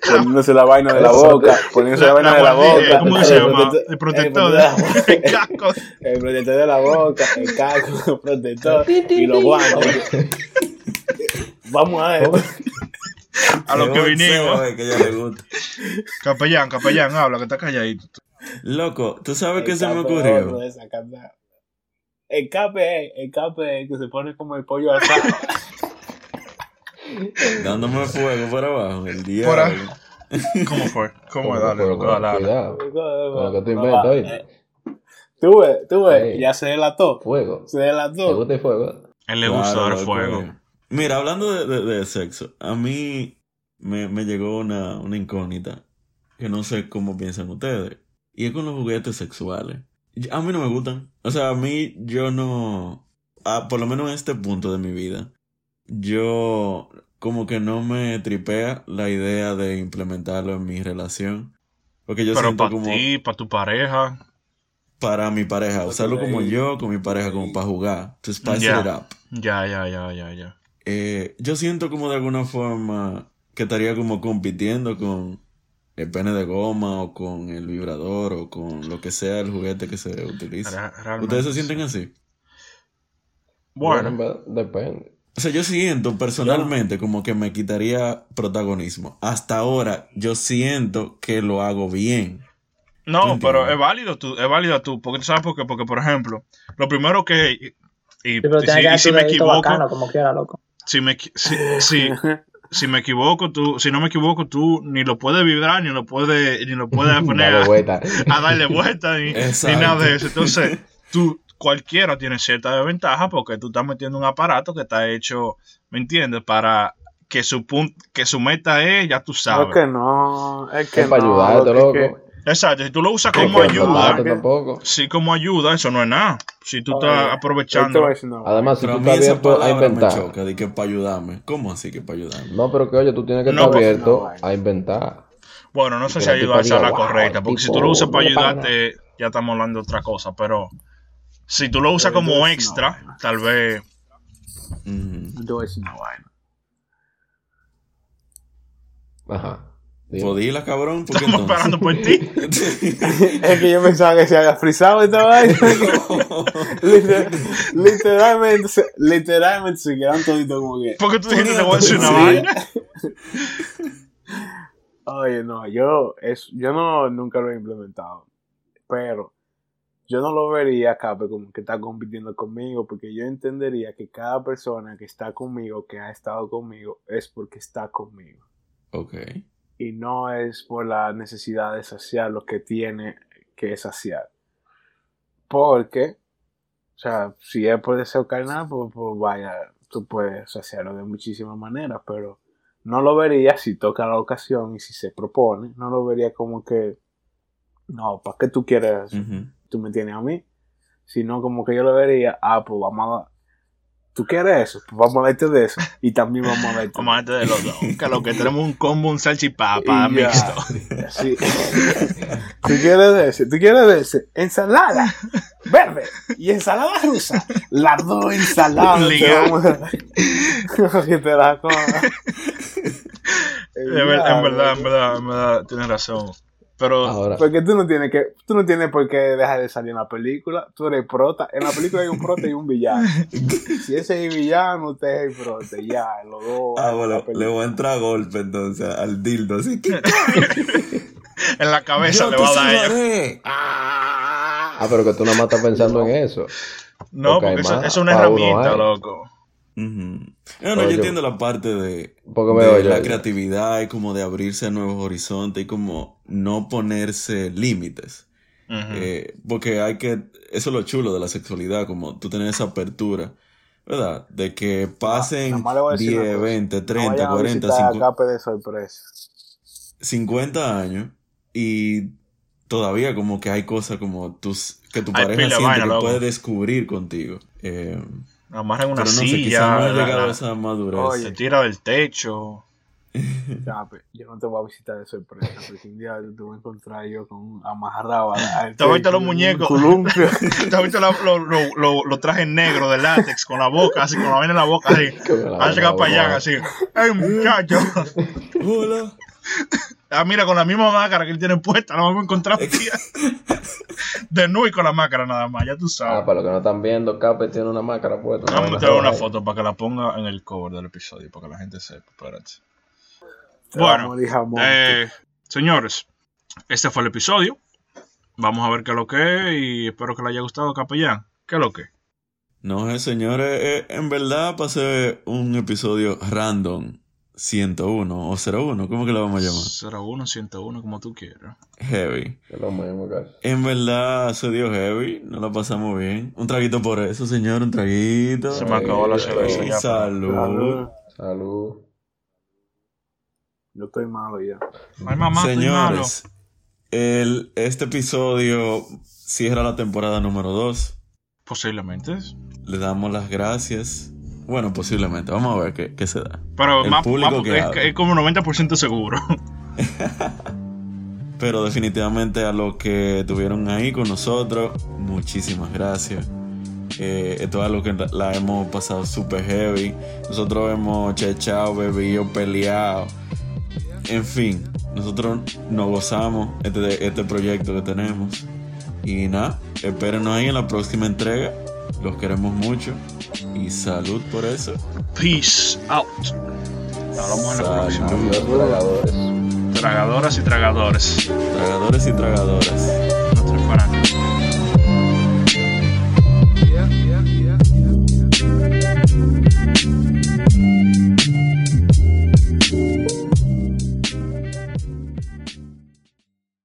poniéndose la vaina de la boca, poniéndose la, vaina de la boca. ¿Cómo se el llama? protector- El protector el de casco. el protector de la boca, el casco, el protector y los guantes. Vamos a esto. A lo que vinimos. eh, que a ella le gusta. Capellán, capellán, habla, que está calladito. Loco, ¿tú sabes qué se me ocurrió? otro de esa cantidad. El cape es, el cape es que se pone como el pollo asado. Dándome fuego por abajo, el Por diablo. ahí. ¿Cómo fue? ¿Cómo es? Pero Dale, dale. Cuidado, lo que No, inventas, ¿oíste? eh, Tú ves, tú ves, Ey. ya se delató. Fuego. Se ¿Te delató. gusta el fuego? Él le gusta dar loco, fuego. Mira, hablando de, de- de sexo, a mí me, me llegó una, una incógnita que no sé cómo piensan ustedes. Y es con los juguetes sexuales. A mí no me gustan. O sea, a mí yo no... ah, por lo menos en este punto de mi vida, yo como que no me tripea la idea de implementarlo en mi relación. Porque yo Pero siento para como ti, para tu pareja. para mi pareja, usarlo como yo, con mi pareja, como para jugar, to spice Ya. it up. Ya, ya, ya, ya, ya. Eh, yo siento como de alguna forma que estaría como compitiendo con el pene de goma o con el vibrador o con lo que sea el juguete que se utilice. Realmente ¿Ustedes se sí. sienten así? Bueno, depende. O sea, yo siento personalmente como que me quitaría protagonismo. Hasta ahora yo siento que lo hago bien. no, ¿Tú pero es válido tú, es válido tú, porque tú sabes por qué, porque por ejemplo, lo primero que y, y- Sí, pero y tiene si, que y dar si tu me equivoco, bacano, como quiera, loco. si me si, si, si me equivoco, tú, si no me equivoco, tú ni lo puedes vibrar, ni lo puedes, ni lo puedes poner a, vuelta. a darle vuelta, ni, nada de eso. Entonces, tú, cualquiera tiene cierta desventaja porque tú estás metiendo un aparato que está hecho, ¿me entiendes? Para que su punto, que su meta es, ya tú Es sabes. que no, es que Es para no, ayudarte, lo que- loco. Exacto, si tú lo usas como ayuda, tampoco. sí, como ayuda, eso no es nada. Si tú estás aprovechando. Además, si Pero tú estás abierto a palabra me inventar. choca, de que para ayudarme. ¿Cómo así que para ayudarme? No, pero que oye, tú tienes que No, estar pues, abierto no, a inventar. Bueno, no sé si tipa esa es la diga, "Wow, correcta, porque si tú lo usas para ayudarte, ya estamos hablando de otra cosa, pero si tú lo usas Pero como no, extra, tal vez. Yo una vaina. Ajá. Dime. Podila, cabrón, porque estamos esperando por ti. Es que yo pensaba que se había frisado esta vaina. Liter- literalmente, se- literalmente se quedaron toditos como que. Porque tú dijiste te voy a decir una vaina. Oye, no, yo, es, yo no, nunca lo he implementado. Pero yo no lo vería, Cape, como que está compitiendo conmigo, porque yo entendería que cada persona que está conmigo, que ha estado conmigo, es porque está conmigo. ok. Y no es por la necesidad de saciar lo que tiene que saciar. Porque, o sea, si es por deseo carnal, pues, pues vaya, tú puedes saciarlo de muchísimas maneras, pero no lo vería si toca la ocasión y si se propone, no lo vería como que, no, ¿para qué tú quieres? Tú me tienes a mí. Sino como que yo lo vería, ah, pues vamos a... ¿Tú quieres eso? Pues vamos a darte de eso. Y también vamos a darte Vamos a darte de los dos. Que lo que tenemos un combo, un salchipapa Y ya. mixto. Sí. ¿Tú quieres de ese? ¿Tú quieres de ese? Ensalada verde y ensalada rusa. Las dos ensaladas. que te la comas. En ver- en verdad, en verdad, en verdad, tienes razón. Pero Ahora, Porque tú no tienes que, tú no tienes por qué dejar de salir en la película. Tú eres prota. En la película hay un prota y un villano. Si ese es el villano, usted es el prota. Ya, los dos. Ah, bueno, le voy a entrar a golpe entonces al dildo, así que... en la cabeza Yo le va a dar a ella. salvaré. ah, pero que tú nada más estás pensando en eso. No, Porque hay porque eso, más, eso es una herramienta, hay. No, no, Oye, yo entiendo la parte de, oye, la creatividad y como de abrirse a nuevos horizontes y como no ponerse límites. Eh, porque hay que, eso es lo chulo de la sexualidad, como tú tener esa apertura, ¿verdad? De que pasen Nada más le voy a decir una 10, cosa. 20, No 30, vayan a 40, visitar a 50, Cape de sorpresa. 50 años y todavía como que hay cosas como tus, que tu Hay pareja siente que puede descubrir contigo. Eh, Amarra en una pero no sé, silla, no la- la- esa. Oye. se tira del techo. Yo no te voy a visitar de sorpresa, porque un día te voy a encontrar yo con amarrado al, ¿Te has visto los muñecos? ¿Te has visto los lo, lo, lo- lo trajes negros de látex con la boca, así, con la vaina en la boca, así? Llegar para allá, así. ¡Ey, muchacho! Hola. Ah, mira, con la misma máscara que él tiene puesta, la vamos a encontrar. De nuevo y con la máscara nada más, ya tú Ah, sabes. para los que no están viendo, Cape tiene una máscara puesta. Vamos a meter una foto para que la ponga en el cover del episodio, para que la gente sepa. Espérate. Te Bueno. Eh, señores, este fue el episodio. Vamos a ver qué es lo que es y espero que le haya gustado, capellán. ¿Qué es lo que? es? No, eh, señores, eh, en verdad pasé un episodio random 101 o 01, ¿cómo que lo vamos a llamar? 01, 101, como tú quieras. Heavy. Lo mismo. En verdad se dio heavy, no lo pasamos bien. Un traguito por eso, señor, un traguito. Se me acabó la cerveza ya. Salud. Salud. Salud. Yo estoy malo ya. Ay, mamá, estoy malo. Señores, el, este episodio cierra la temporada número 2. Posiblemente. Le damos las gracias. Bueno, posiblemente. Vamos a ver qué, qué se da. Pero El más, público más- que es, es como 90% seguro. Pero definitivamente a los que estuvieron ahí con nosotros, muchísimas gracias. Eh, esto es algo que la, la hemos pasado súper heavy. Nosotros hemos chechado, bebido, peleado. En fin, nosotros nos gozamos este, este proyecto que tenemos. Y nada, espérenos ahí en la próxima entrega. Los queremos mucho. Y salud por eso. Peace out. Hablamos en la próxima. Tragadoras y tragadores. Tragadores y tragadoras.